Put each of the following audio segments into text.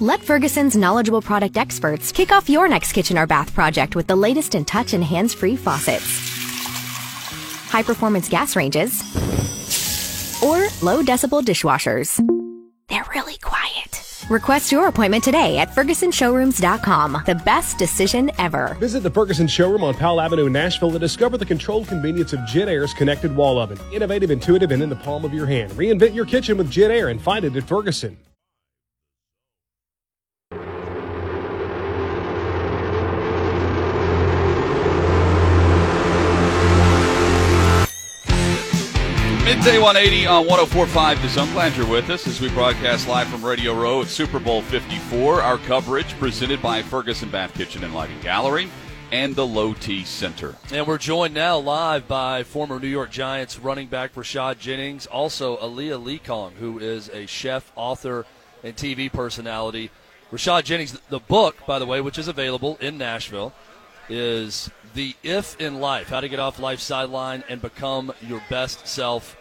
Let Ferguson's knowledgeable product experts kick off your next kitchen or bath project with the latest in touch and hands free faucets, high performance gas ranges, or low decibel dishwashers. They're really quiet. Request your appointment today at FergusonShowrooms.com. The best decision ever. Visit the Ferguson showroom on Powell Avenue in Nashville to discover the controlled convenience of JennAir's connected wall oven. Innovative, intuitive, and in the palm of your hand. Reinvent your kitchen with JennAir and find it at Ferguson. Midday 180 on 1045 The Zone. Glad you're with us as we broadcast live from Radio Row at Super Bowl 54. Our coverage presented by Ferguson Bath Kitchen and Lighting Gallery and the Low T Center. And we're joined now live by former New York Giants running back Rashad Jennings, also Aliya Lee who is a chef, author, and TV personality. Rashad Jennings, the book, by the way, which is available in Nashville, is The If in Life How to Get Off Life's Sideline and Become Your Best Self.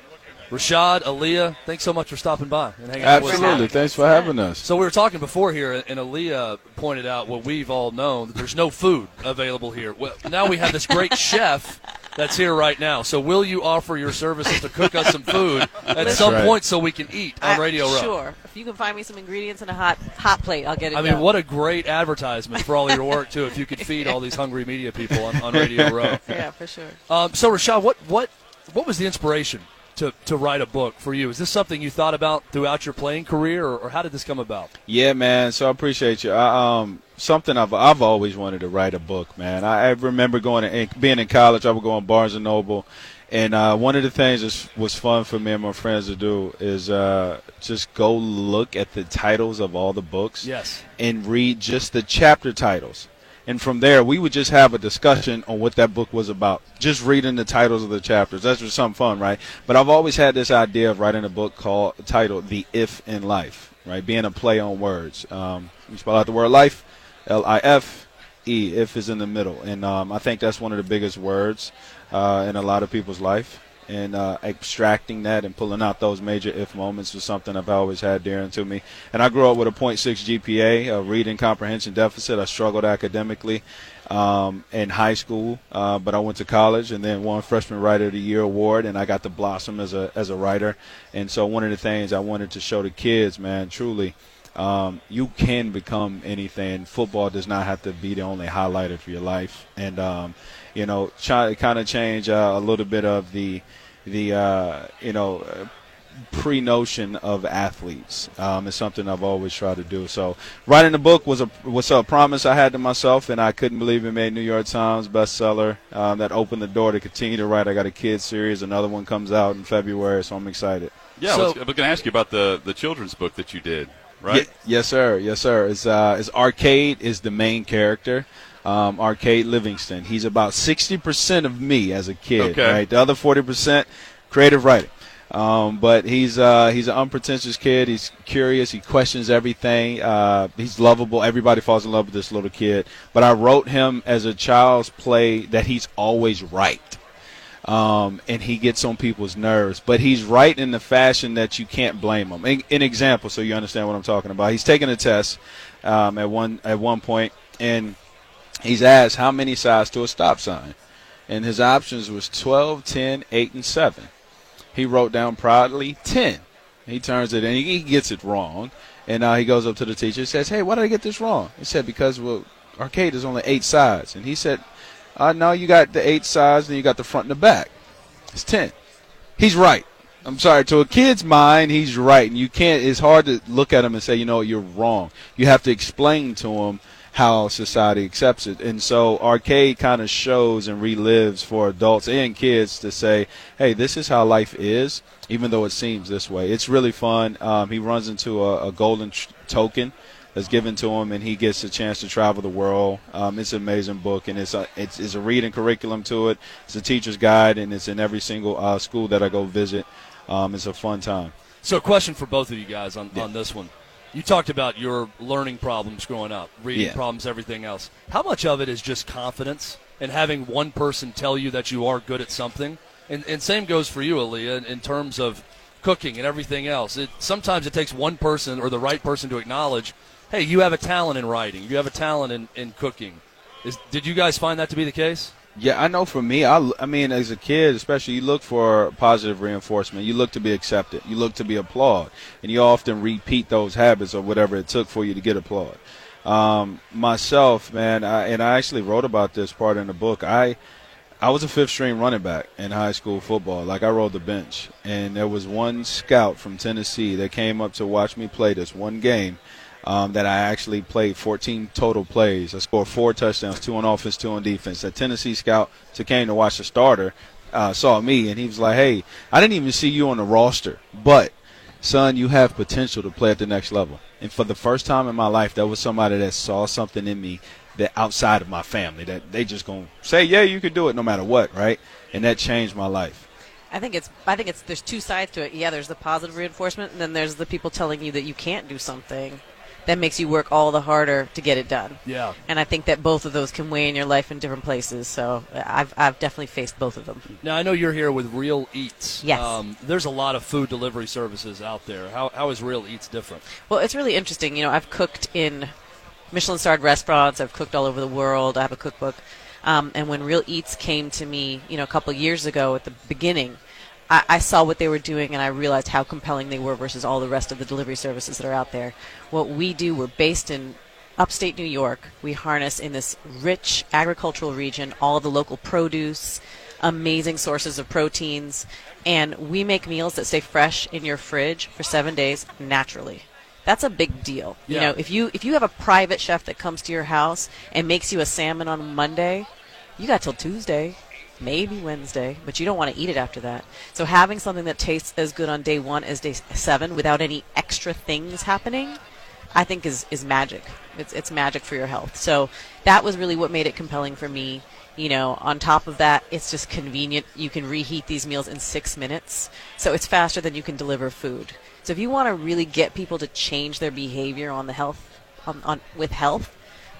Rashad, Aliya, thanks so much for stopping by and hanging out with us. Absolutely. Thanks for having us. So we were talking before here, and Aliya pointed out what we've all known: that there's no food available here. Well, now we have this great chef that's here right now. So will you offer your services to cook us some food at some right. point so we can eat on I- Radio Row? Sure. If you can find me some ingredients in a hot hot plate, I'll get it. I mean, done. what a great advertisement for all your work too! If you could feed all these hungry media people on, on Radio Row. Yeah, for sure. Um, so Rashad, what what what was the inspiration to to write a book for you? Is this something you thought about throughout your playing career, or, or how did this come about? Yeah, man. So I appreciate you. I, um, something I've I've always wanted to write a book, man. I, I remember going to, being in college. I would go on Barnes and Noble, and uh, one of the things that was fun for me and my friends to do is uh, just go look at the titles of all the books. Yes. and read just the chapter titles. And from there, we would just have a discussion on what that book was about. Just reading the titles of the chapters. That's just something fun, right? But I've always had this idea of writing a book called titled "The If in Life," right? Being a play on words. Um, you spell out the word life, L-I-F, E. If is in the middle, and um, I think that's one of the biggest words uh, in a lot of people's life. And uh, extracting that and pulling out those major if moments was something I've always had dear to me. And I grew up with a 0.6 GPA, a reading comprehension deficit. I struggled academically um, in high school, uh, but I went to college and then won Freshman Writer of the Year award, and I got to blossom as a as a writer. And so one of the things I wanted to show the kids, man, truly, um, you can become anything. Football does not have to be the only highlight of your life, and um, you know, try to kind of change uh, a little bit of the the uh, you know. Uh, pre-notion of athletes um, is something I've always tried to do. So writing the book was a was a promise I had to myself, and I couldn't believe it made New York Times bestseller. Um, that opened the door to continue to write. I got a kids series, another one comes out in February, so I'm excited. Yeah, So- I was, I was going to ask you about the, the children's book that you did, right? Ye- yes, sir. Yes, sir. It's, uh, it's Arcade is the main character. Um, Arcade Livingston. He's about 60% of me as a kid. Okay. Right. The other 40% creative writing. Um, but he's uh, he's an unpretentious kid. He's curious. He questions everything. Uh, he's lovable. Everybody falls in love with this little kid. But I wrote him as a child's play that he's always right um, and he gets on people's nerves. But he's right in the fashion that you can't blame him. An, example, so you understand what I'm talking about. He's taking a test um, at one at one point, and he's asked how many sides to a stop sign, and his options was 12, 10, 8, and 7. He wrote down proudly 10. He turns it in. He, he gets it wrong, and uh, he goes up to the teacher and says, "Hey, why did I get this wrong?" He said, "Because well, arcade is only eight sides," and he said. Uh, no, you got the eight sides, and you got the front and the back. It's ten. He's right. I'm sorry. To a kid's mind, he's right, and you can't. It's hard to look at him and say, you know, you're wrong. You have to explain to him how society accepts it, and so arcade kind of shows and relives for adults and kids to say, hey, this is how life is, even though it seems this way. It's really fun. Um, he runs into a, a golden token that's given to him, and he gets a chance to travel the world. Um, it's an amazing book, and it's a it's, it's a reading curriculum to it. It's a teacher's guide, and it's in every single uh, school that I go visit. Um, it's a fun time. So, a question for both of you guys on, on this one. You talked about your learning problems growing up, reading Yeah. problems, everything else. How much of it is just confidence and having one person tell you that you are good at something? And, and same goes for you, Aliya, in, in terms of cooking and everything else. It, sometimes it takes one person or the right person to acknowledge hey, you have a talent in writing, you have a talent in, in cooking. Is, did you guys find that to be the case? Yeah, I know for me, I, I mean, as a kid, especially, you look for positive reinforcement. You look to be accepted. You look to be applauded. And you often repeat those habits or whatever it took for you to get applauded. Um, myself, man, I, and I actually wrote about this part in the book. I, I was a fifth string running back in high school football. Like I rode the bench, and there was one scout from Tennessee that came up to watch me play this one game. Um, that I actually played 14 total plays. I scored four touchdowns, two on offense, two on defense. A Tennessee scout who came to watch the starter uh, saw me, and he was like, "Hey, I didn't even see you on the roster, but son, you have potential to play at the next level." And for the first time in my life, that was somebody that saw something in me that outside of my family that they just gonna say, yeah, you can do it no matter what, right? And that changed my life. I think it's. I think it's. There's two sides to it. Yeah, there's the positive reinforcement, and then there's the people telling you that you can't do something. That makes you work all the harder to get it done. Yeah. And I think that both of those can weigh in your life in different places. So I've I've definitely faced both of them. Now I know you're here with Real Eats. Yes. Um, there's a lot of food delivery services out there. How how is Real Eats different? Well, it's really interesting. You know, I've cooked in Michelin starred restaurants. I've cooked all over the world. I have a cookbook. Um, and when Real Eats came to me, you know, a couple of years ago at the beginning, I, I, saw what they were doing and I realized how compelling they were versus all the rest of the delivery services that are out there. What we do, we're based in upstate New York. We harness in this rich agricultural region all the local produce, amazing sources of proteins, and we make meals that stay fresh in your fridge for seven days naturally that's a big deal. Yeah. You know, if you if you have a private chef that comes to your house and makes you a salmon on Monday, you got till Tuesday, maybe Wednesday, but you don't want to eat it after that. So having something that tastes as good on day 1 as day 7 without any extra things happening, I think is is magic. It's it's magic for your health. So that was really what made it compelling for me. You know, on top of that, it's just convenient. You can reheat these meals in 6 minutes. So it's faster than you can deliver food. So if you want to really get people to change their behavior on the health on, on with health,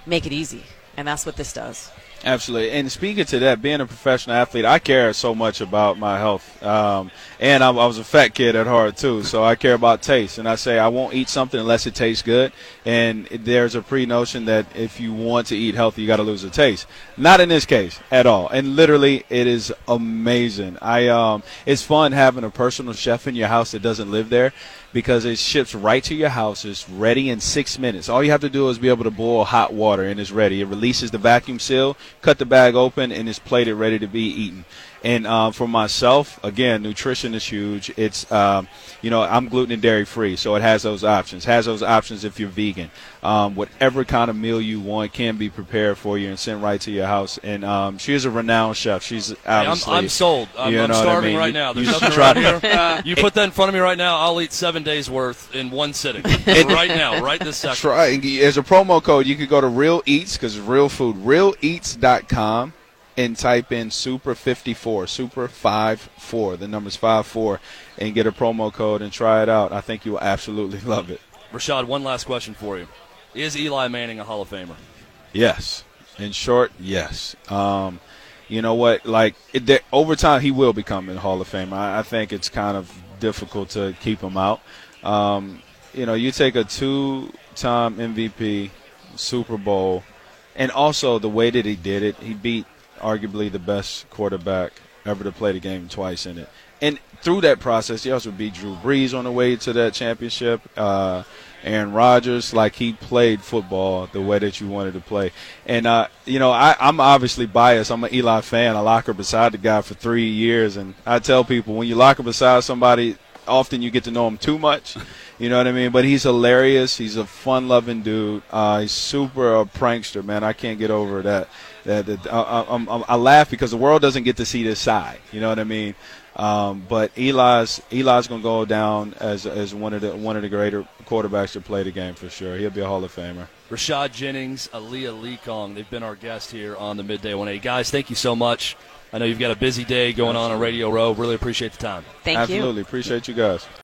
make it easy, and that's what this does. Absolutely. And speaking to that, being a professional athlete, I care so much about my health. Um, and I, I, was a fat kid at heart, too. So I care about taste. And I say I won't eat something unless it tastes good. And there's a pre notion that if you want to eat healthy, you got to lose the taste. Not in this case at all. And literally, it is amazing. I um, It's fun having a personal chef in your house that doesn't live there because it ships right to your house. It's ready in six minutes. All you have to do is be able to boil hot water and it's ready. It releases the vacuum seal, cut the bag open, and it's plated ready to be eaten. And uh, for myself, again, nutrition is huge. It's, um, you know, I'm gluten and dairy free, so it has those options. Has those options if you're vegan. Um, whatever kind of meal you want can be prepared for you and sent right to your house. And um, she is a renowned chef. She's obviously. I'm, I'm, sold. I'm, you I'm starving I mean? right now. There's you nothing around here. you put that in front of me right now, I'll eat seven days worth in one sitting. right now, right this second. Try as a promo code. You could go to Real Eats because it's real food. RealEats.com and type in Super 54, Super 54. The number's 54, and get a promo code and try it out. I think you will absolutely love it. Rashad, one last question for you: Is Eli Manning a Hall of Famer? Yes. In short, yes. Um, you know what? Like it, over time, he will become a Hall of Famer. I, I, think it's kind of difficult to keep him out. Um, you know, you take a two-time MVP, Super Bowl, and also the way that he did it, he beat arguably the best quarterback ever to play the game twice in it. And through that process, he also beat Drew Brees on the way to that championship. Uh, Aaron Rodgers, like he played football the way that you wanted to play. And uh, you know, I, I'm obviously biased. I'm an Eli fan. I lock her beside the guy for three years, and I tell people when you lock her beside somebody, often you get to know him too much. You know what I mean? But he's hilarious. He's a fun-loving dude. Uh, he's super a prankster, man. I can't get over that. That, that I, I, I, laugh because the world doesn't get to see this side. You know what I mean? Um, but Eli's Eli's gonna go down as as one of the one of the greater quarterbacks to play the game for sure. He'll be a Hall of Famer. Rashad Jennings, Aliya LeeKong, they've been our guest here on the Midday 180. Guys, thank you so much. I know you've got a busy day going on on Radio Row. Really appreciate the time. Thank Absolutely. you. Absolutely. Appreciate you guys.